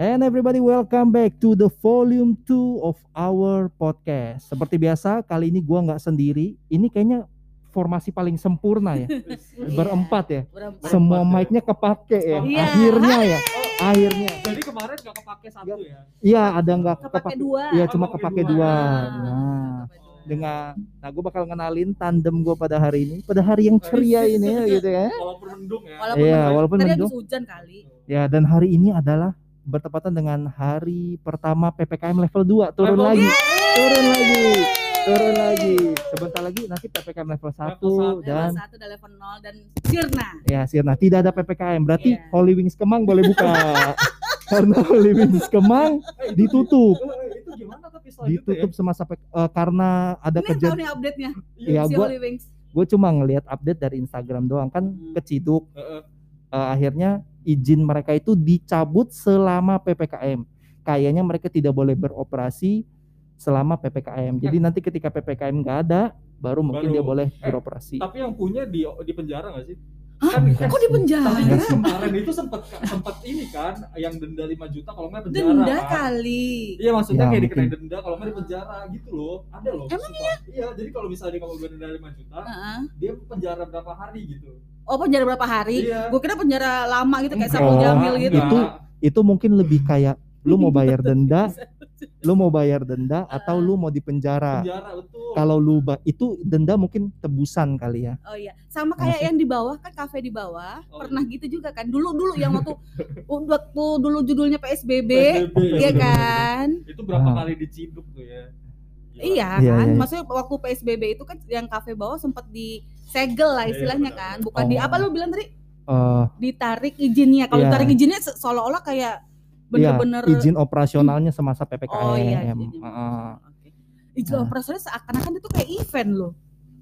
And everybody welcome back to the volume 2 of our podcast. Seperti biasa, kali ini gua nggak sendiri. Ini kayaknya formasi paling sempurna ya. Berempat ya. Berempat. Semua ya. mic-nya kepake ya. Iya. Akhirnya ya. Akhirnya. Jadi kemarin nggak kepake satu ya? Iya, ada nggak Kepake kepake dua. Iya, Oh, cuma kepake kepake dua. dua. Ah, Nah, kepake dua. dengan nah gue bakal kenalin tandem gue pada hari ini, pada hari yang ceria ini ya, gitu ya. Walaupun mendung ya. Walaupun Iya, mendung. walaupun Tadi mendung. habis hujan kali. Ya, dan hari ini adalah bertepatan dengan hari pertama PPKM level 2 turun Level lagi. Turun lagi. Turun lagi. Sebentar lagi nanti PPKM level 1 satu. dan level 1 dan level 0 dan sirna. ya Sirna tidak ada PPKM. Berarti Iya. Holy Wings Kemang boleh buka. Karena Holy Wings Kemang Eh, itu- ditutup. Eh, Itu gimana tapi selanjutnya Ditutup semasa P- eh, karena ada Ini kejadian nih update-nya. Iya, si gua- Holy Wings. gue cuma ngelihat update dari Instagram doang kan Hmm. keciduk ya? Heeh. Eh, akhirnya izin mereka itu dicabut selama PPKM. Kayaknya mereka tidak boleh beroperasi selama PPKM. Jadi nanti ketika PPKM nggak ada, baru mungkin Baru. dia boleh Eh, beroperasi. Tapi yang punya di di penjara nggak sih? Hah? Kan- Kok di penjara? Tapi kan kemarin itu sempat sempat ini kan yang denda 5 juta kalau nggak penjara. Denda kan? kali. Iya maksudnya Ya, kayak dikenai denda kalau nggak di penjara gitu loh. Ada loh. Emang iya? Iya, jadi kalau misalnya dia nggak denda 5 juta, Heeh. dia penjara berapa hari gitu. Oh penjara berapa hari? Iya. Gue kira penjara lama gitu kayak Oh, Jamil gitu. Itu itu mungkin lebih kayak lu mau bayar denda, lu mau bayar denda atau lu mau dipenjara. penjara betul. Kalau lu itu denda mungkin tebusan kali ya. Oh iya, sama kayak yang di bawah kan kafe di bawah Oh, pernah gitu juga kan. Dulu dulu yang waktu waktu dulu judulnya PSBB, PSBB, iya bener-bener. kan? Itu berapa Ah. kali diciduk tuh ya. Gila. Iya Iya, kan? iya, iya. Maksudnya waktu PSBB itu kan yang kafe bawah sempat disegel lah Iya, istilahnya benar, kan. Bukan di Oh. apa lu bilang tadi? Eh, Ditarik izinnya. Kalau Iya. ditarik izinnya se- seolah-olah kayak iya, bener-bener izin operasionalnya semasa PPKM. Oh iya, izin. Heeh. Oke. Izin Nah. operasionalnya seakan-akan itu kayak event loh.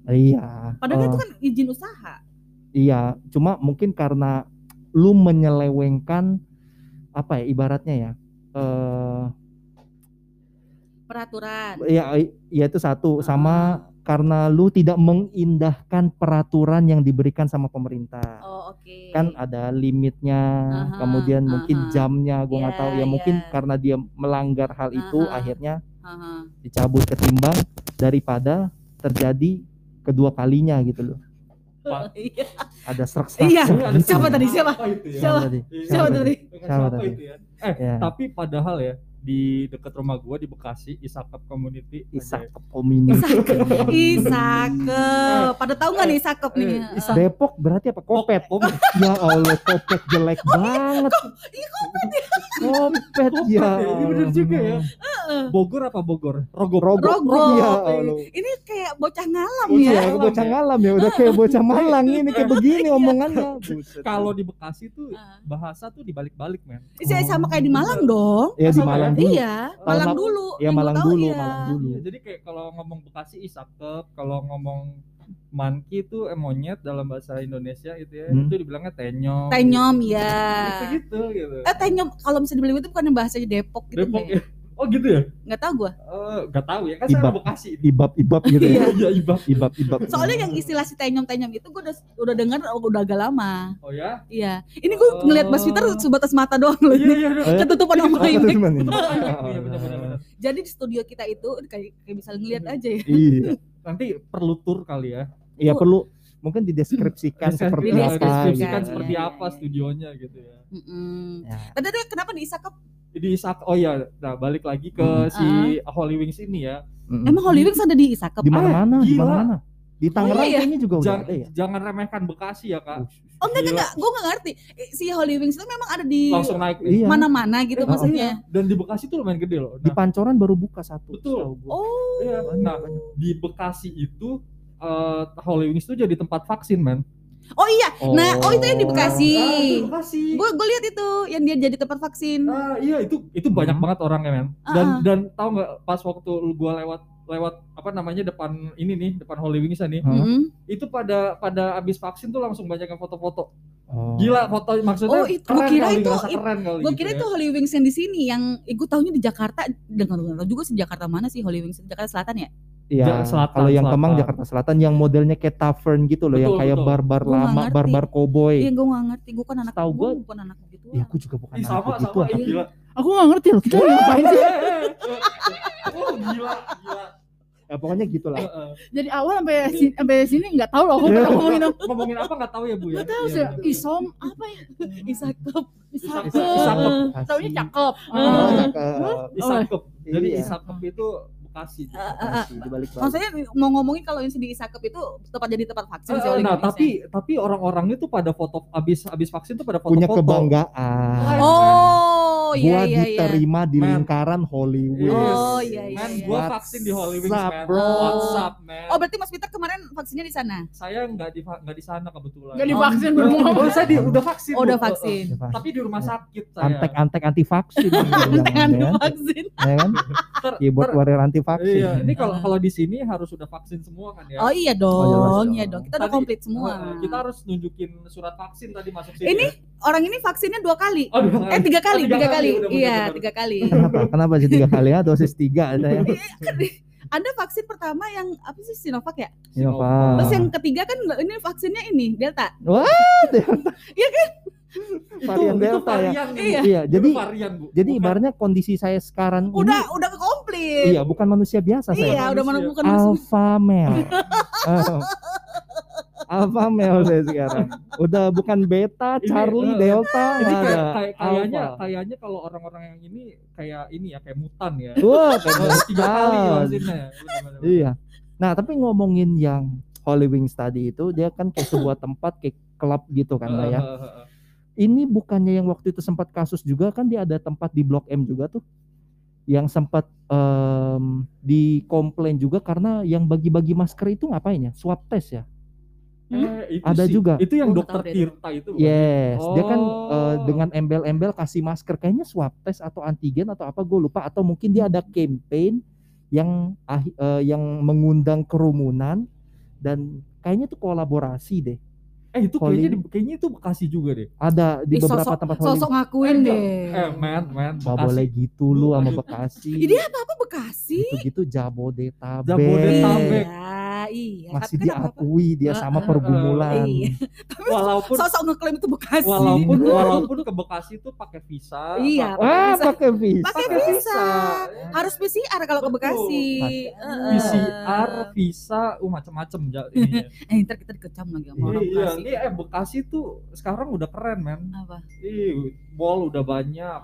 Iya. Padahal eh, itu kan izin usaha. Iya, cuma mungkin karena lu menyelewengkan apa ya ibaratnya ya. Eh Peraturan. ya ya itu satu Ah. sama karena lu tidak mengindahkan peraturan yang diberikan sama pemerintah. Oh oke. Kan ada limitnya, Aha, kemudian mungkin aha. jamnya gua nggak Iya, tahu ya mungkin iya. karena dia melanggar hal itu Aha. akhirnya Aha. dicabut ketimbang daripada terjadi kedua kalinya gitu loh. Pak. Iya. Ada serak-serak. Iya. Ini ada Siapa tadi? Siapa? Apa itu? Siapa? tadi? Iya, Siapa tadi? Siapa, tadi? itu ya? Eh, Ya. tapi padahal ya di dekat rumah gua di Bekasi, Isakap Community. Isak community. Ih, sakep. Pada tahu nggak nih sakep nih? Eh. Depok berarti apa? Kopet. ya Allah, kopet jelek banget. Ih, kopet Kopet Kopet ya. ya, ini bener juga ya. Heeh. Bogor apa Bogor? Rogok. Rogok. Rogok. Ya Allah. Ini kayak bocah ngalam Bocah ya. Ya, bocah ngalam ya, udah kayak bocah malang ini kayak begini omongannya. Buset. Kalau di Bekasi tuh bahasa tuh dibalik-balik, men. Sama kayak di Malang dong. ya di Sama Malang ya? dulu. Iya, Malang Ma- dulu. Ya gua Malang dulu, iya. Malang dulu. Iya, jadi kayak kalau ngomong Bekasi Isakep, kalau ngomong monkey itu eh, monyet dalam bahasa Indonesia itu ya, Hmm. itu dibilangnya tenyom. Tenyom ya. Gitu gitu gitu. Eh tenyom kalau misalnya dibilang itu bukan bahasa Depok gitu Depok deh. ya. Oh gitu ya? Nggak tahu gua. Eh, gak tahu ya, kan saya Ibab. orang Bekasi. Ibab-ibab gitu ya. Iya, ibab. Ibab-ibab. Soalnya yang istilah si tenyom-tenyom itu gua udah udah dengar udah agak lama. Oh ya? Iya. Ini gua Oh. ngelihat Mas Peter sebatas mata doang loh Iya, ini. iya, iya. Ketutupan sama oh, ini. Iya. Jadi di studio kita itu kayak, kayak bisa ngeliat aja ya. Iya. Nanti perlu tur kali ya. Iya perlu mungkin dideskripsikan seperti Iya, apa. deskripsikan gitu. seperti Iya, apa iya, studionya gitu ya. Mm-mm. Ya. Tadi kenapa di Isakep? Di Isak oh ya, nah balik lagi ke Hmm. si Holy Wings ini ya. Mm-mm. Emang Holy Wings ada di Isakep? di mana-mana, di gila. mana-mana. Di Tangerang iya? kayaknya juga udah Jangan, ada ya. jangan remehkan Bekasi ya, Kak. Oh enggak, enggak, Gila. enggak. Gue enggak ngerti. Eh, Si Holy Wings itu memang ada di Langsung naik. Iya. mana-mana gitu Eh, maksudnya. iya. Dan di Bekasi tuh lumayan gede loh. Di Nah, Pancoran baru buka satu. Betul. Oh. iya. nah di Bekasi itu eh Holy Wings itu jadi tempat vaksin, man. Oh iya. Nah, oh itu yang di Bekasi. Ah, di Bekasi. Gue gue lihat itu yang dia jadi tempat vaksin. Ah, iya itu itu banyak Hmm. banget orangnya, men. Dan Ah. dan tahu nggak pas waktu gua lewat lewat apa namanya depan ini nih, depan Holy Wings nih. Mm-mm. Itu pada pada abis vaksin tuh langsung banyak yang foto-foto. Oh. Gila foto maksudnya Oh, itu- gua keren kira kali, itu- ngerasa keren kali Gue gitu kira ya. itu Holy Wings yang di sini yang eh, gue tahunya di Jakarta. Dengan gue juga sih Jakarta mana sih Holy Wings? Jakarta Selatan ya? Iya, Ja- Selatan, kalau yang Kemang. Jakarta Selatan yang modelnya kayak tavern gitu loh, yang Betul, kayak betul. bar-bar nggak lama, bar-bar koboi. Iya gue gak ngerti. Gue kan anak Setahu gue gua- bukan anak gitu. Ya aku juga bukan Ih, anak sama begitu. sama gila. Aku nggak ngerti loh kita lagi ngapain sih. oh gila, gila. Ya pokoknya gitulah. Heeh. Jadi awal sampai sini, sampai sini nggak tahu loh aku Iya. ngomongin apa. Ngomongin apa nggak tahu ya bu ya? Nggak tahu Iya, sih. Isom apa ya? Isakep. Isakep. Isakep. Taunya cakep. Oh, Ah. cakep. Isakep. Jadi Iya. Isakep itu Bekasi. Makasih, di balik balik. Maksudnya mau ngomongin kalau yang di Isakep itu tempat jadi tempat vaksin sih Eh, oleh nah tapi tapi orang-orang itu pada foto abis abis vaksin tuh pada foto-foto. punya kebanggaan. Oh gua iya iya iya. diterima di Man. lingkaran Hollywood. Oh, iya, iya, Man, iya. gua What's vaksin di Wings, up, man. bro? What's up, man? Oh berarti Mas Peter kemarin vaksinnya di sana? saya nggak di nggak di sana kebetulan. Nggak divaksin belum Oh, ngomong. saya di, udah vaksin. Oh, udah vaksin. Eh, eh. Tapi di rumah sakit saya. Antek-antek anti vaksin. Dengan ya, vaksin. ya kan? Keyboard warrior anti vaksin. Iya, ini kalau kalau di sini harus sudah vaksin semua kan ya. Oh iya jelas dong, iya dong. Kita udah komplit semua. eh, kita harus nunjukin surat vaksin tadi masuk sini. Ini ya. Orang ini vaksinnya dua kali. Oh, dua kali. Eh tiga kali, Oh, tiga tiga kali, kali. udah Iya, tiga kali. Kenapa? Kenapa sih tiga kali ya? Dosis tiga ada ya. Anda vaksin pertama yang apa sih Sinovac ya? Sinovac. Terus yang ketiga kan ini vaksinnya ini Delta. Wah, itu, varian itu Delta ya. varian, Bu. Iya. Iya, Itu jadi varian, Bu. jadi Bukan- ibaratnya kondisi saya sekarang Udah ini udah komplit. iya bukan manusia biasa saya. Iya, udah manusia. menemukan manusia. Alpha male. Oh. Alpha male saya sekarang. Udah bukan beta, Ini, Charlie, eh, Delta, Ini kayak, ada. kayak- kayaknya kayaknya kalau orang-orang yang ini kayak ini ya kayak mutan ya. Wah, kayak tiga kali. Bener-bener. Iya. Nah, tapi ngomongin yang Holy Wings tadi itu dia kan kayak sebuah tempat kayak klub gitu kan lah ya. Ini bukannya yang waktu itu sempat kasus juga kan dia ada tempat di Blok M juga tuh yang sempat em, dikomplain juga karena yang bagi-bagi masker itu ngapain ya? Swab test ya? Eh, itu Ada sih. juga. Itu yang Oh, dokter. Tirta itu. bukan? Yes, dia kan Oh. eh, dengan embel-embel kasih masker kayaknya swab test atau antigen atau apa gue lupa atau mungkin dia ada campaign yang eh, yang mengundang kerumunan dan kayaknya tuh kolaborasi deh. Eh itu Holy- kayaknya di- kayaknya itu Bekasi juga deh. Ada di Ih, beberapa sosok- tempat Sosok ngakuin Eh, deh. Eh, man, man, Gak boleh gitu lu sama. Bekasi. Ini apa apa Bekasi? Gitu-gitu Jabodetabek. Jabodetabek. Iya, iya. Masih Tapi diakui dia Eh, sama eh, pergumulan. Iya. Walaupun Sosok ngeklaim itu Bekasi. walaupun walaupun ke Bekasi itu pakai visa. Iya, apa- Ah, pakai visa. Pakai pakai visa. Harus PCR kalau ke. Bekasi. Heeh. PCR, visa, uh macam-macam ininya. Eh, ntar kita dikecam lagi sama orang Iya, Bekasi. Ini eh Bekasi tuh sekarang udah keren, men. Apa? Ih, mall udah banyak.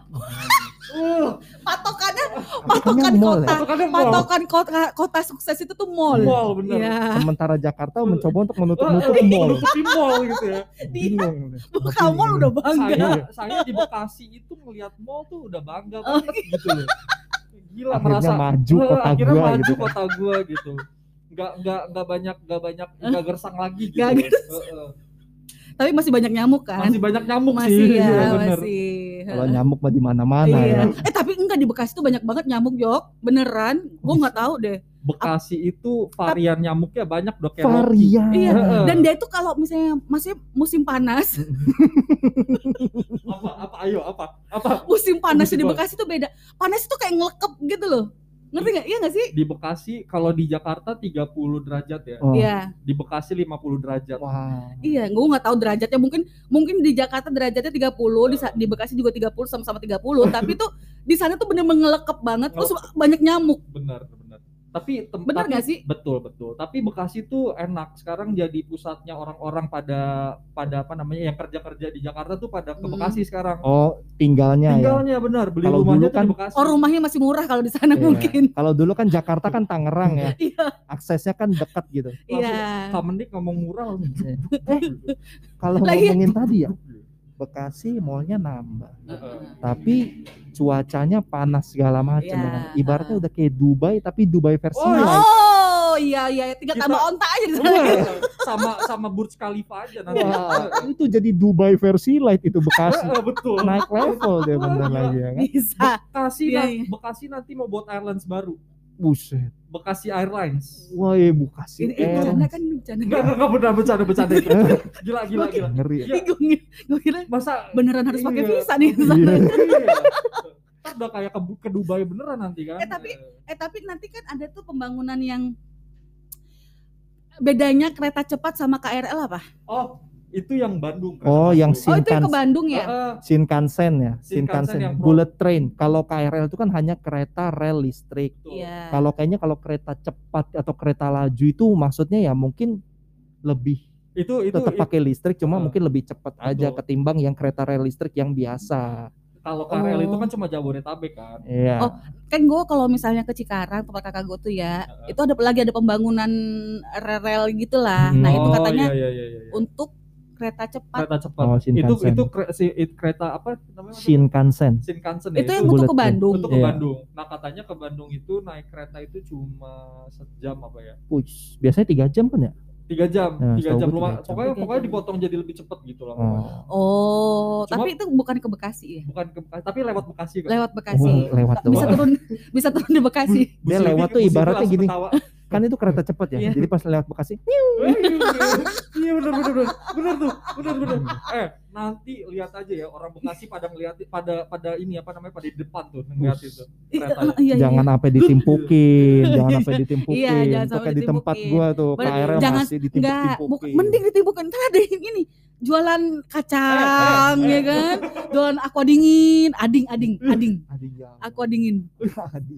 uh, Patokannya, patokan mall kota. ya? patokannya mall. Patokan kota, kota sukses itu tuh mall. Mall bener. Iya. Sementara Jakarta mencoba untuk Eh, menutup-nutup eh, mall. nutupi mall gitu ya. Dia buka mall udah bangga. Saya saya di Bekasi itu ngelihat mall tuh udah bangga Oh, banget gitu loh. Gila Akhirnya merasa maju eh, kota akhirnya gua maju gitu kan. kota gua gitu. Nggak nggak nggak banyak nggak banyak nggak gersang lagi gitu. Nggak Heeh. Tapi masih banyak nyamuk kan? Masih banyak nyamuk Masih sih. ya, bener. masih. Kalau nyamuk mah di mana-mana Iya. ya. Eh tapi enggak di Bekasi tuh banyak banget nyamuk Jok. Beneran? Gue nggak tahu deh. Bekasi itu varian nyamuknya banyak dok kayak. Varian. Iya. Dan dia itu kalau misalnya masih musim panas, apa apa ayo apa apa musim panas Musim di. Bekasi tuh beda. Panas itu kayak ngelekep gitu loh. Ngerti nggak? Iya nggak sih? di Bekasi kalau di Jakarta 30 derajat ya Oh. Iya. di Bekasi 50 derajat Wah. Iya, gue nggak tahu derajatnya. Mungkin mungkin di Jakarta derajatnya 30, di, di Bekasi juga 30 sama-sama 30, tapi tuh di sana tuh bener mengelekep banget. Terus banyak nyamuk. benar benar tapi tem- Bener tapi- nggak sih? betul betul tapi Bekasi tuh enak sekarang jadi pusatnya orang-orang pada pada apa namanya yang kerja kerja di Jakarta tuh pada ke Mm. Bekasi sekarang Oh, tinggalnya ya. tinggalnya benar beli Kalau rumahnya dulu kan- di Bekasi Oh, rumahnya masih murah kalau di sana Iya. mungkin. Kalau dulu kan Jakarta kan Tangerang ya. Iya. Aksesnya kan dekat gitu. Iya. Kamenik ngomong murah langsung Kalau Lagi- ngomongin tadi ya, Bekasi mallnya nambah. Heeh. Tapi cuacanya panas segala macam Iya. ya kan. Ibaratnya udah kayak Dubai tapi Dubai versi Oh, light. Oh, iya iya, tinggal Kita- tambah onta aja di sana. sama sama Burj Khalifa aja nanti Wah, itu jadi Dubai versi light itu Bekasi. Heeh, betul Naik level dia bener Iya. lagi ya kan. Bisa. Bekasi Iya, na- iya. Bekasi nanti mau buat airlines baru Buset. Bekasi Airlines Wah, ya Bekasi. Ini eh, bercanda kan bercanda. Enggak, enggak, benar bercanda bercanda itu. Gila, gila, gila. ngeri. ya. Iya. Gue gue kira Masa beneran harus pakai Iya. visa nih. ke sana. Iya. iya. Ntar udah kayak ke, ke Dubai beneran nanti kan. Eh, tapi- Eh tapi nanti kan ada tuh pembangunan yang bedanya kereta cepat sama KRL apa? oh, itu yang Bandung. kereta Oh, yang Bandung. Oh itu yang ke Shinkansen. Bandung ya? Heeh. Shinkansen ya, Shinkansen Shinkansen, yang pro- bullet train. Kalau KRL itu kan hanya kereta rel listrik. Iya. Kalau kayaknya kalau kereta cepat atau kereta laju itu maksudnya ya mungkin lebih Itu itu tetap itu- pakai listrik, cuma Ah, mungkin lebih cepat aja ketimbang yang kereta rel listrik yang biasa. kalau KRL itu Oh. kan cuma Jabodetabek kan. Iya. Oh, kan gue kalau misalnya ke Cikarang tempat kakak gue tuh ya Heeh. itu ada lagi ada pembangunan rel gitu lah nah itu Oh, katanya iya, iya, iya, iya. untuk kereta cepat kereta cepat. Oh, itu Shinkansen. itu kre- si, it- kereta apa namanya? Shinkansen. Shinkansen itu ya. yang untuk ke. Bandung untuk ke Iya. Bandung. Nah katanya ke Bandung itu naik kereta itu cuma sejam apa ya? Wih, biasanya tiga jam kan ya? Tiga jam, Nah, tiga jam lumayan. jam. Pokoknya Tiga pokoknya dipotong jadi lebih cepet gitu lah. Oh. oh Cuma- tapi itu bukan ke Bekasi ya Bukan ke Bekasi, tapi lewat Bekasi kan. lewat Bekasi Oh, lewat bisa doang. turun bisa turun di Bekasi Dia lewat tuh ibaratnya gini. ketawa. Kan itu kereta cepat ya. Iya. Jadi pas lewat Bekasi, Iya benar benar benar. Benar tuh, benar benar. Eh, nanti lihat aja ya orang Bekasi pada ngeliat pada pada ini apa namanya pada di depan tuh ngeliat Us. itu. Iya, iya, iya. jangan sampai ditimpukin, jangan sampai ditimpukin. Iya, jangan sampai di tempat ditimpukin. gua tuh KRL masih Enggak, ditimpuk-timpukin. bukan mending ada yang ini jualan kacang Eh, eh, ya eh. kan, jualan aqua dingin, ading, ading, ading, Aduh, jangan. aqua dingin. Aduh.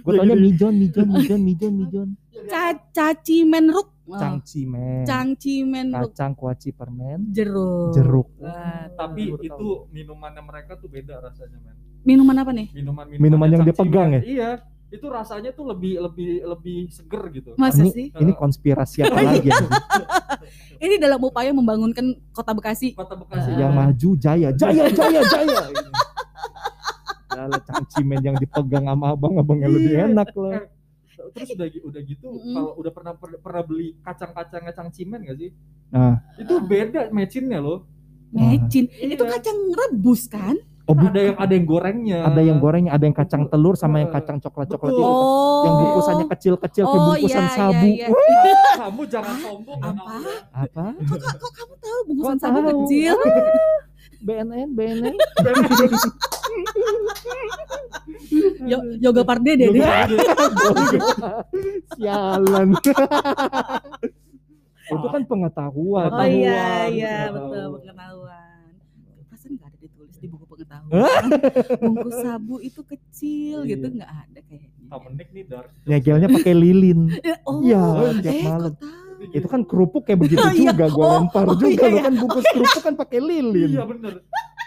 Gua taunya mijon, mijon, mijon, mijon, mijon. Ca caci menruk, Cangci men. cangci menruk, Kacang kuaci permen, jeruk. jeruk. Wah, Tapi itu minumannya mereka tuh beda rasanya, men. Minuman apa nih? Minuman Minuman yang dia pegang ya? Iya. Itu rasanya tuh lebih lebih lebih seger gitu. Masa ini, sih? ini konspirasi apa lagi ya? Ini dalam upaya membangunkan kota Bekasi. Kota Bekasi. yang maju jaya, jaya, jaya, jaya. Yalah cangcimen yang dipegang sama abang-abangnya lebih Iya. enak lah. Eh, Terus udah udah gitu Mm-mm. kalau udah pernah per- pernah beli kacang-kacang kacang cimen gak sih? Nah, Itu beda mecinnya loh. Mecin. Iya. Itu kacang rebus kan? Oh, Ada yang ada yang gorengnya. ada yang gorengnya, ada yang kacang telur sama yang kacang coklat-coklat itu. Oh. Yang bungkusannya kecil-kecil kayak Oh, bungkusan iya, sabu. iya, iya. Kamu jangan sombong. Apa? kamu. Apa? Kok, kok, kok kamu tahu bungkusan Kok sabu tahu? kecil? BNN, BNN. Yo, yoga pardede deh. Sialan. itu kan pengetahuan. Oh iya iya betul pengetahuan. Perasaan nggak ada ditulis di buku pengetahuan. Bungkus sabu itu kecil Iya. gitu nggak ada kayaknya. Tamenik nih dark. Nyegelnya pakai lilin. Oh, Iya, tiap eh, malam. Itu kan kerupuk kayak begitu Iya. juga gua Oh, lempar oh, juga iya, lo iya. kan bungkus kerupuk kan pakai lilin. Iya bener.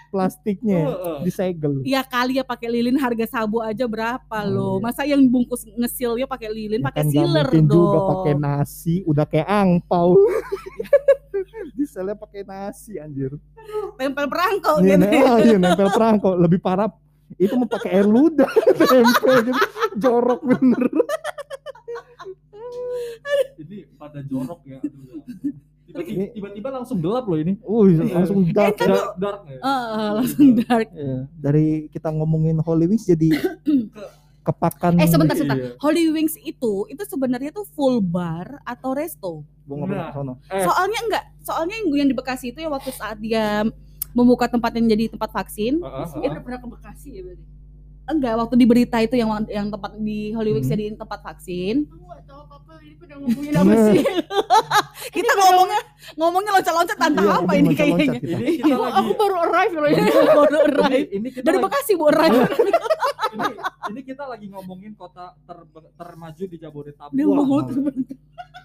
Plastiknya Heeh. disegel. Iya kali ya pakai lilin harga sabu aja berapa Oh, loh. iya. Masa yang bungkus ngesilnya pakai lilin Ya pakai kan mungkin dong. juga pakai nasi, udah kayak angpau. Diselnya pakai nasi anjir. Tempel perangko Iya, gitu. nah, iya nempel perangko, lebih parah itu mau pakai air ludah tempel gitu. Jorok bener. Ini pada jorok ya. ya. Tiba-tiba, langsung gelap loh ini. Wih, langsung dark. kan ya. Dark, dark ya. Eh, langsung dark. Iya, Dari kita ngomongin Holy Wings jadi kepakan Eh sebentar sebentar. Iya. Holy Wings itu itu sebenarnya tuh full bar atau resto? Gua ngobrol Nah. ke sono. Eh. Soalnya enggak, soalnya yang yang di Bekasi itu ya waktu saat dia membuka tempat yang jadi tempat vaksin, Heeh, Dia heeh. udah pernah ke Bekasi ya berarti. Enggak waktu di berita itu yang yang tempat di Holy Wings Hmm. jadiin tempat vaksin. Aku tahu apa-apa ini pada ngomongin apa sih? Kita ngomongnya ngomongnya loncat-loncat tanpa Iya, apa ini kayaknya. Ini kita Aku, lagi aku baru arrive loh ini. Baru ini, arrive. ini kita Dari lagi, Bekasi Bu arrive. ini, ini kita lagi ngomongin kota ter- termaju di Jabodetabek. Dia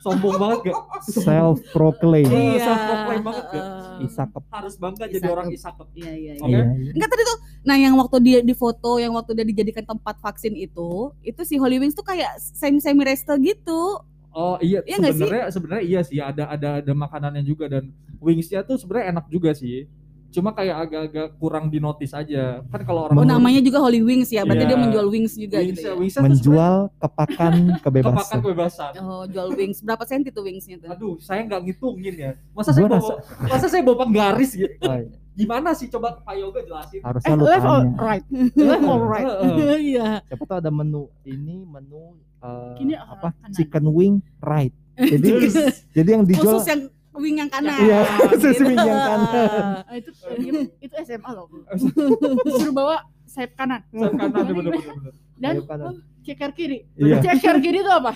sombong banget gak? Self proclaim. Iya. self-proclaim banget ya. heeh. Isakep. Harus bangga jadi orang isakep. Iya iya iya. Oke. Iya. Enggak tadi tuh. Nah, yang waktu dia di foto, yang waktu dia dijadikan tempat vaksin itu, itu si Holy Wings tuh kayak semi semi resto gitu. Oh iya, Iya nggak sih? sebenarnya sebenarnya iya sih ada ada ada makanannya juga dan wingsnya tuh sebenarnya enak juga sih. Cuma kayak agak-agak kurang di notice aja. Kan kalau orang Oh, namanya juga Holy Wings ya. Berarti Iya. dia menjual wings juga wingsnya, gitu. Ya? tuh Menjual kepakan sebenarnya kepakan kebebasan. kebebasan. Oh, jual wings. Berapa senti tuh wingsnya tuh? Aduh, saya nggak ngitungin ya. Masa saya Gua bawa, masa saya bawa penggaris gitu. Oh, iya. Gimana sih coba Pak Yoga jelasin? Harusnya Eh, lu left or right? Left or right? Iya. Siapa tahu ada menu ini menu eh, Ini apa? kanan. Chicken wing right. Jadi jadi yang dijual Khusus yang wing yang kanan. Iya, khusus Gitu. wing yang kanan. Ah, itu itu SMA loh. Disuruh bawa sayap kanan. Sayap kanan ya. Dan ceker kiri. Iya. Ceker kiri itu apa?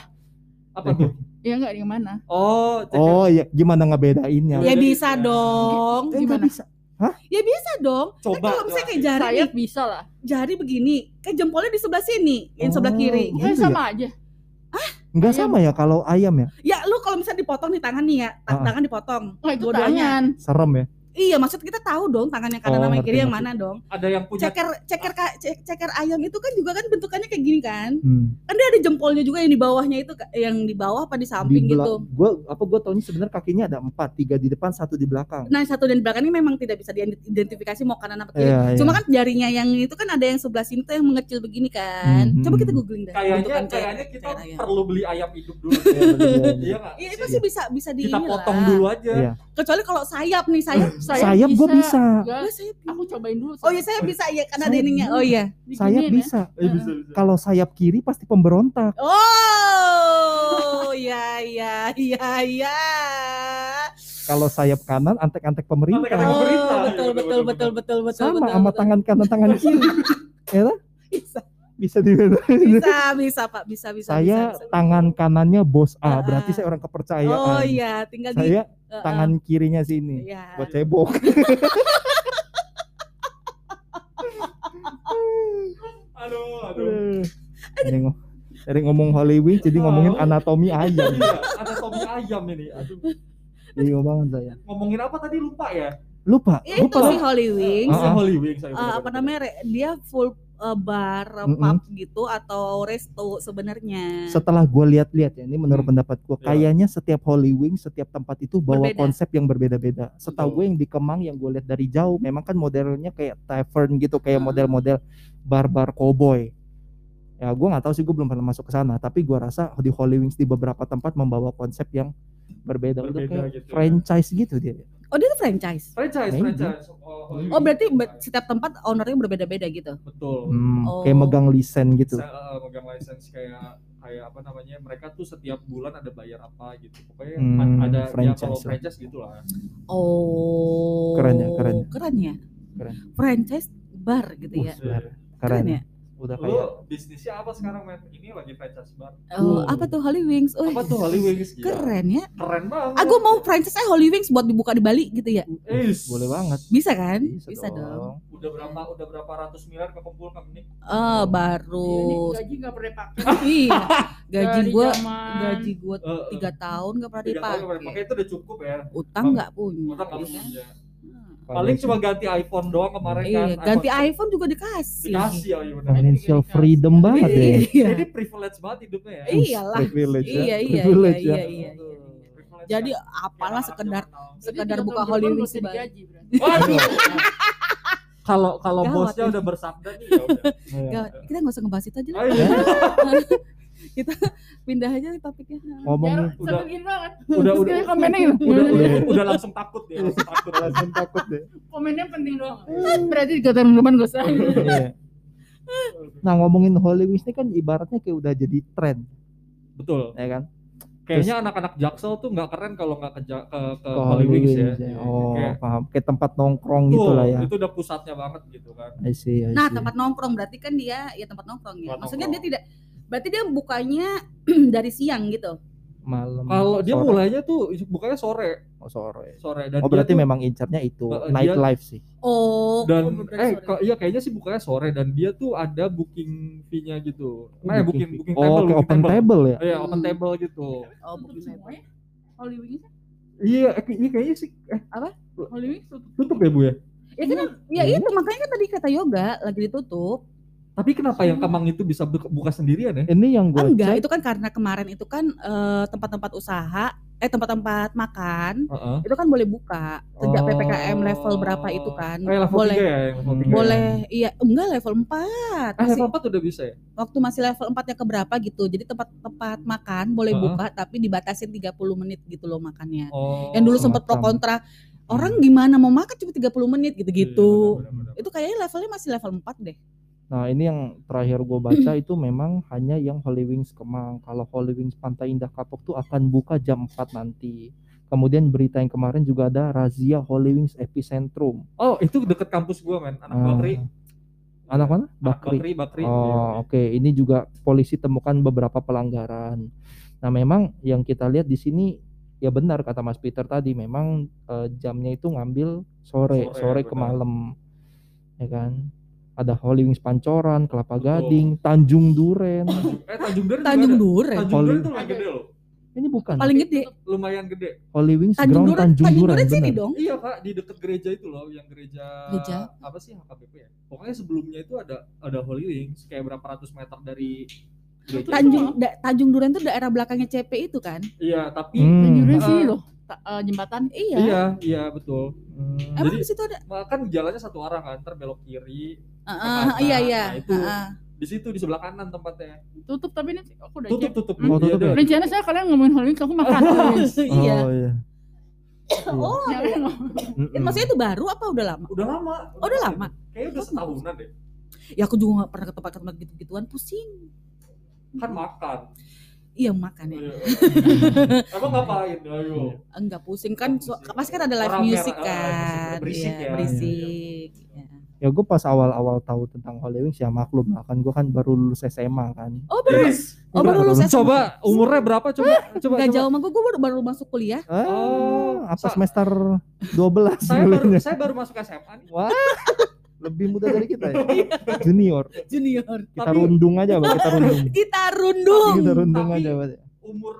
Apa tuh? Ya enggak yang mana? Oh, ceker. Oh iya, gimana ngebedainnya? Ya bisa ya. dong. Eh, gimana? bisa. Ya bisa dong. Kan coba. kalau misalnya kayak jari Sayap nih, bisa lah. jari begini, kan jempolnya di sebelah sini, yang Oh. sebelah kiri. Gitu ya? sama aja. Enggak Ayam. sama ya kalau ayam ya? Ya lu kalau misalnya dipotong nih tangan nih ya, Ah. tangan dipotong. Oh itu tangan. Serem ya? Iya, maksud kita tahu dong tangan yang kanan Oh, sama yang ngerti, kiri yang mana dong. Ada yang punya Ceker ceker ka- ce- ceker ayam itu kan juga kan bentukannya kayak gini kan. Hmm. Kan dia ada jempolnya juga yang di bawahnya itu yang di bawah apa di samping Di gitu. Gua apa gua taunya sebenarnya kakinya ada empat, tiga di depan, satu di belakang. Nah, satu dan di belakang ini memang tidak bisa diidentifikasi mau kanan apa kiri. Iya, iya. Cuma kan jarinya yang itu kan ada yang sebelah sini tuh yang mengecil begini kan. Hmm, Coba kita googling dah. kayaknya kayaknya kita ceker ayam. perlu beli ayam hidup dulu. Iya. Iya? Iya, itu sih bisa bisa di Kita potong dulu aja. Iya. Kecuali kalau sayap nih, sayap. Sayap gua bisa. Enggak, Oh, sayap. aku cobain dulu. Oh iya, saya bisa ya karena ada Sayap ininya. bisa. Oh iya. Sayap Diginiin ya. bisa. Eh, bisa, bisa. Kalau sayap kiri pasti pemberontak. Oh, iya iya iya iya. Kalau sayap kanan antek-antek pemerintah. Oh, pemerintah. betul Iya, betul betul, betul betul betul Sama betul. sama betul. tangan kanan tangan kiri. ya? Bisa. Bisa dibedain. Bisa bisa Pak, bisa bisa. Saya bisa, bisa. tangan kanannya bos Ah, A, berarti ah. saya orang kepercayaan. Oh iya, tinggal di Saya uh, tangan kirinya sini. Iya. Buat cebok. Aduh, aduh. Jadi, ngo- dari ngomong Hollywood jadi ngomongin anatomi ayam. Iya, ada tomi ayam ini. Aduh. Bingung banget saya. Ngomongin apa tadi lupa ya? Lupa, Ya itu lupa. si Holy Wings. Ah, Si. Holy Wings. eh, bener, apa namanya? Dia full eh, bar, Mm-mm. pub gitu atau resto sebenarnya. Setelah gue lihat-lihat ya, ini menurut Hmm. pendapat gue, Iya. kayaknya setiap Holy Wings, setiap tempat itu bawa Berbeda. konsep yang berbeda-beda. Setahu gue yang di Kemang yang gue lihat dari jauh, memang kan modelnya kayak tavern gitu, kayak model-model bar-bar cowboy. Ya, gue nggak tahu sih, gue belum pernah masuk ke sana. Tapi gue rasa di Holy Wings di beberapa tempat membawa konsep yang berbeda, udah Berbeda kayak gitu ya. franchise gitu dia. Oh, dia tuh franchise. Franchise, franchise. Oh, Oh, Wings. berarti be- setiap tempat ownernya berbeda-beda gitu. betul. Hmm, Oh. Kayak megang lisen gitu. Saya eh, megang license kayak kayak apa namanya? Mereka tuh setiap bulan ada bayar apa gitu. Pokoknya Hmm, ada ya franchise kalau lah. franchise gitu lah. Oh. Keren ya, keren ya. Keren ya. Keren. Franchise bar gitu Uh, ya. Keren Keren. ya. Udah Lu kayak bisnisnya apa sekarang, men? Ini lagi franchise bar. Oh, Uh. apa tuh Holy Wings? Oh, Apa tuh Holy Wings? Gila. keren ya. Keren banget. Aku mau franchise eh Holy Wings buat dibuka di Bali gitu ya. Is. boleh banget. Bisa kan? Bisa, dong. Udah berapa udah berapa ratus miliar kekumpul kan ini? Oh, ini baru. gaji nggak pernah pakai. iya. Gaji Dari gua zaman- gaji gua Eh, eh. tiga tahun gak pernah Tiga tahun nggak pernah dipakai. pakai itu udah cukup ya. Utang nggak punya. Utang nggak ya punya. Paling cuma ganti iPhone doang kemarin Iya, kan. ganti iPhone juga dikasih. Dikasih ya, iya benar. financial freedom banget ya. Iya. Jadi privilege banget hidupnya ya. Iyalah. Privilege ya. Iya, iya, Privilege iya, ya. iya, iya. Privilege Jadi ya. apalah Kayak sekedar sekedar buka Holy Wings Bali. digaji, berarti. Waduh. Kalau kalau bosnya ya. udah bersabda nih ya udah. Iya. Gak, kita nggak usah ngebahas itu aja lah. Oh, iya. kita pindah aja nih topiknya. Ngomongin Biar Udah. banget. Udah Terus udah komennya udah udah, Iya. udah langsung takut ya, langsung takut. langsung takut deh. Komennya penting doang. Berarti tiga tahun depan gak usah. Iya. Nah ngomongin Holy Wings ini kan ibaratnya kayak udah jadi tren, Betul. ya kan? Kayaknya anak-anak Jaksel tuh nggak keren kalau nggak ke, ke, ke Ke Holy Wings ya. ya. Oh, Kayak, paham. Kayak tempat nongkrong tuh, gitu lah ya. Itu udah pusatnya banget gitu kan. I see, I Nah, see. tempat nongkrong berarti kan dia ya tempat nongkrong ya. Tempat Maksudnya nongkrong. dia tidak berarti dia bukanya dari siang gitu. malam. Kalau dia sore. mulainya tuh bukannya sore, oh, sore. sore dan Oh berarti tuh- memang incarnya itu Eh, dia- nightlife sih. Oh, dan oh, eh sore. iya kayaknya sih bukanya sore dan dia tuh ada booking fee-nya gitu. Nah, Oh, booking booking oh, table, kayak booking open table, ya. Iya, open Hmm. table gitu. oh, Tutup booking table. Holy Wings Iya, eh, iya kayaknya sih eh, Holy Wings tutup. tutup ya, Bu ya. Ya kan ya Hmm. itu makanya kan tadi kata yoga lagi ditutup. Tapi kenapa yang Kemang itu bisa buka, buka sendirian ya? Ini yang gue Enggak, cek. itu kan karena kemarin itu kan eh, tempat-tempat usaha eh tempat-tempat makan Heeh. itu kan boleh buka sejak Oh. PPKM level berapa itu kan. Eh, level boleh 3 ya, yang level Hmm. 3 boleh iya enggak level 4 Ya? Eh, level 4 udah bisa ya? waktu masih level 4 nya keberapa gitu jadi tempat-tempat makan boleh Heeh. buka tapi dibatasin 30 menit gitu loh makannya Oh. yang dulu sempat pro kontra orang gimana mau makan cuma 30 menit gitu-gitu Iya, itu kayaknya levelnya masih level 4 deh Nah ini yang terakhir gue baca itu memang hanya yang Holy Wings Kemang. Kalau Holy Wings Pantai Indah Kapok tuh akan buka jam 4 nanti. Kemudian berita yang kemarin juga ada razia Holy Wings Epicentrum. Oh, itu deket kampus gua, men. Anak Ah. Bakri. Anak mana? Anak Bakri. Bakri, Bakri. Oh, Iya. oke. Ini juga polisi temukan beberapa pelanggaran. Nah, memang yang kita lihat di sini ya benar kata Mas Peter tadi, memang eh, jamnya itu ngambil sore, Sore, sore, ke malam. Ya kan? Ada Holy Wings Pancoran, Kelapa Betul. Gading, Tanjung Duren. Eh Tanjung Duren Tanjung. Duren. Tanjung Duren Holy- tuh lumayan gede loh. Ini bukan Paling gede. Lumayan gede. Holy Wings Tanjung Ground Duren, Tanjung, Tanjung Duren, Duren sini dong. Iya kak di deket gereja itu loh, yang gereja, Gereja? apa sih HKBP ya? Pokoknya sebelumnya itu ada ada Holy Wings kayak berapa ratus meter dari gereja. Tanjung da- Tanjung Duren tuh daerah belakangnya CP itu kan? Iya tapi Hmm. Tanjung Duren Ah. sini loh. Eh, jembatan. Iya. iya iya betul. Hmm. Emang Jadi- di situ ada? Kan jalannya satu arah kan, ntar belok kiri. Ah, ah, kanan. iya iya. Nah, itu. Ah, ah. Di situ di sebelah kanan tempatnya. Tutup tapi ini aku udah Tutup tutup. Oh, tutup Iya, ya? Rencana saya kalian ngomongin Wings aku makan. Holy Wings. Iya. Oh iya. Oh, Ya, iya. Eh, maksudnya itu baru apa udah lama? Udah lama. Oh, udah lama? Kayaknya udah setahunan deh. Ya aku juga gak pernah ke tempat-tempat gitu-gituan pusing. Kan makan. Iya makan ya. Iya. Emang ngapain? Ayo. Enggak pusing kan, so- pasti kan ada live music ah, kan. berisik Iya, ya. Berisik. Ya. Ya gue pas awal-awal tahu tentang Holy Wings ya maklum lah kan gue kan baru lulus SMA kan. Oh baru, oh baru lulus SMA. Coba umurnya berapa? Coba coba. Gak jauh sama gue, gue baru, baru masuk kuliah. Ah, Oh, apa semester 12 Saya baru saya baru masuk SMA nih. Wah, lebih muda dari kita ya. Junior. Junior. Kita Tapi- rundung aja, Mbak. Kita rundung. Kita rundung. Kita rundung Tapi- aja, Mbak. Umur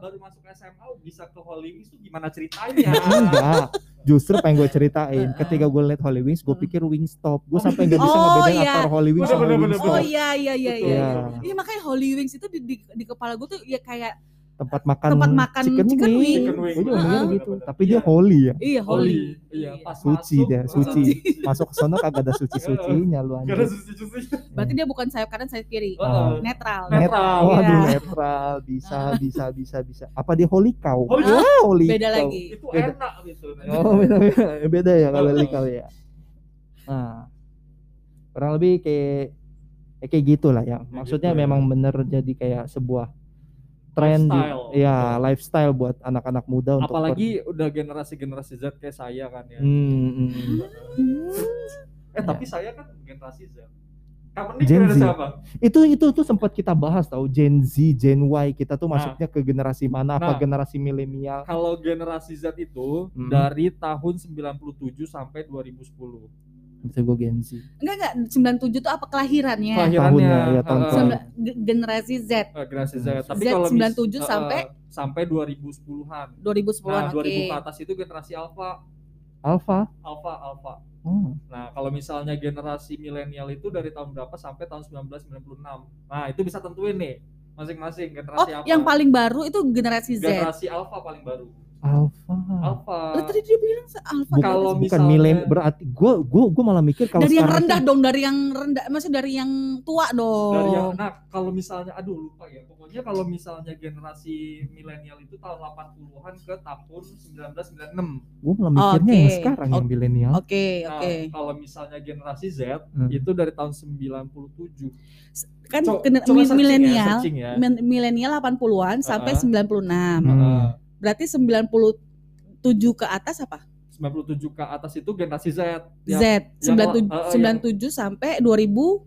baru masuk SMA bisa ke Holy Wings itu gimana ceritanya? Enggak. Justru pengen gue ceritain. Ketika gue liat Holy Wings, gue pikir Wingstop. Gue sampai nggak bisa Oh, ngebedain iya. antara Holy Wings sama Wingstop. Oh iya iya iya iya. Iya. Iya makanya Holy Wings itu di, di, di kepala gue tuh ya kayak Tempat makan, Tempat makan chicken, chicken wing. wing. Chicken wing. Juga mikirnya Bener, gitu. bener. Tapi dia Iya. holy ya. iya holy. Iya, pas Suci masuk, dia, uh, suci. Masuk ke sana kagak ada suci-sucinya lu Gak ada anjir. suci-suci. Berarti dia bukan sayap kanan sayap kiri. Heeh. Netral. Net- netral. Waduh, Iya. netral. Bisa, bisa, bisa, bisa. Apa dia holy cow? Holy Wah, holy Beda cow. lagi. Itu Beda. enak gitu. Oh, beda, beda, beda ya kalau holy cow ya. Nah, kurang lebih kayak ya kayak gitulah ya. Maksudnya gitu ya. memang bener jadi kayak sebuah tren di- Lifestyle. ya lifestyle buat anak-anak muda untuk Apalagi udah generasi-generasi Z kayak saya kan ya. Hmm, hmm. Eh tapi saya kan generasi Z. Kamu nih Gen generasi Z. apa? itu itu tuh sempat kita bahas tahu Gen Z, Gen Y kita tuh Nah. masuknya ke generasi mana? Apa Nah. generasi milenial? Kalau generasi Z itu Hmm. dari tahun 97 sampai 2010. Bisa gue Gen Z. Enggak enggak 97 tuh apa kelahirannya? Kelahirannya Tahunnya, ya, tahun ge- generasi Z eh, generasi Z. Tapi Z kalau mis- 97 eh, sampai? sampai 2010-an. 2010-an Nah, oke. 2000 ke atas itu generasi alpha, Alpha. alpha, alpha. Oh. Nah, kalau misalnya generasi milenial itu dari tahun berapa sampai tahun 1996. Nah, itu bisa tentuin nih masing-masing Oh, generasi apa. yang paling baru itu generasi Z. generasi alpha paling baru. Alpha. Alpha. Lah tadi dia bilang alpha. Bukan, Kalau bukan misalnya- milen berarti gue gue gue malah mikir kalau dari yang rendah tuh- dong, dari yang rendah, maksudnya dari yang tua dong. dari yang nah kalau misalnya aduh lupa ya pokoknya kalau misalnya generasi milenial itu tahun 80-an ke tahun 1996 gue malah mikirnya yang Oke. sekarang yang Oke. milenial. Oke, nah oke. kalau misalnya generasi Z Hmm. itu dari tahun 97 Kan searching ya, milenial, ya. milenial 80-an sampai Uh-uh. 96. Hmm. Heeh. Berarti 97 ke atas apa? 97 ke atas itu generasi Z Z. yang- 97, uh, uh, 97 sampai 2000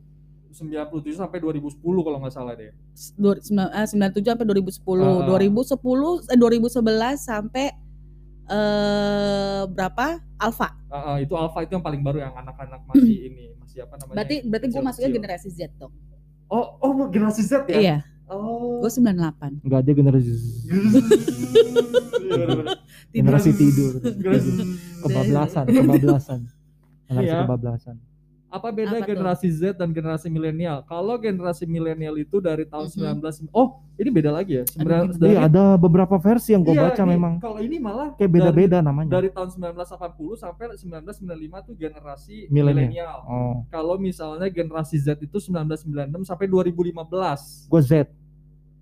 97 sampai 2010 kalau nggak salah deh dua- sembilan- eh, 97 sampai 2010. Uh, uh. 2010 eh, 2011 sampai eh berapa? Alpha. Heeh, itu alpha itu yang paling baru yang anak-anak masih ini masih apa namanya Berarti berarti gue masuknya generasi Z dong. oh oh generasi Z ya Iya, oh gue 98. Enggak ada generasi generasi tidur. Kebablasan, kebablasan. Generasi Iya. kebablasan. Apa beda Apa tuh? generasi Z dan generasi milenial? Kalau generasi milenial itu dari tahun Mhm. 19 Oh, ini beda lagi ya. Sembilan- gimana? dari- Iya, ada beberapa versi yang gue Iya, baca ini- memang Kalau ini malah kayak beda-beda namanya. dari, tahun 1980 sampai 1995 tuh generasi Milenial. Oh, Kalau misalnya generasi Z itu 1996 sampai 2015. gue Z.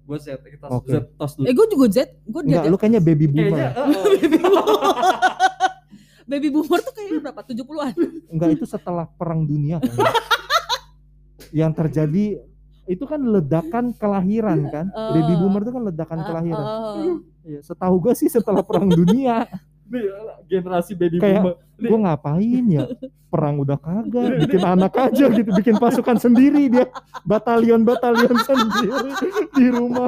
Gue Z, kita Oke. Z tos dulu. Eh gue juga Z, gue Enggak, Z. lu kayaknya baby Kayaknya boomer. Baby boomer tuh kayaknya berapa? 70-an. Enggak, itu setelah perang dunia kayaknya. yang terjadi itu kan ledakan kelahiran kan. Oh. Baby boomer itu kan ledakan Ah, kelahiran. oh. Iya, setahu gue sih setelah perang dunia. nih generasi baby Kayak- boomer. Gue ngapain ya? Perang udah kagak, bikin anak aja gitu, bikin pasukan sendiri dia, batalion-batalion sendiri di rumah.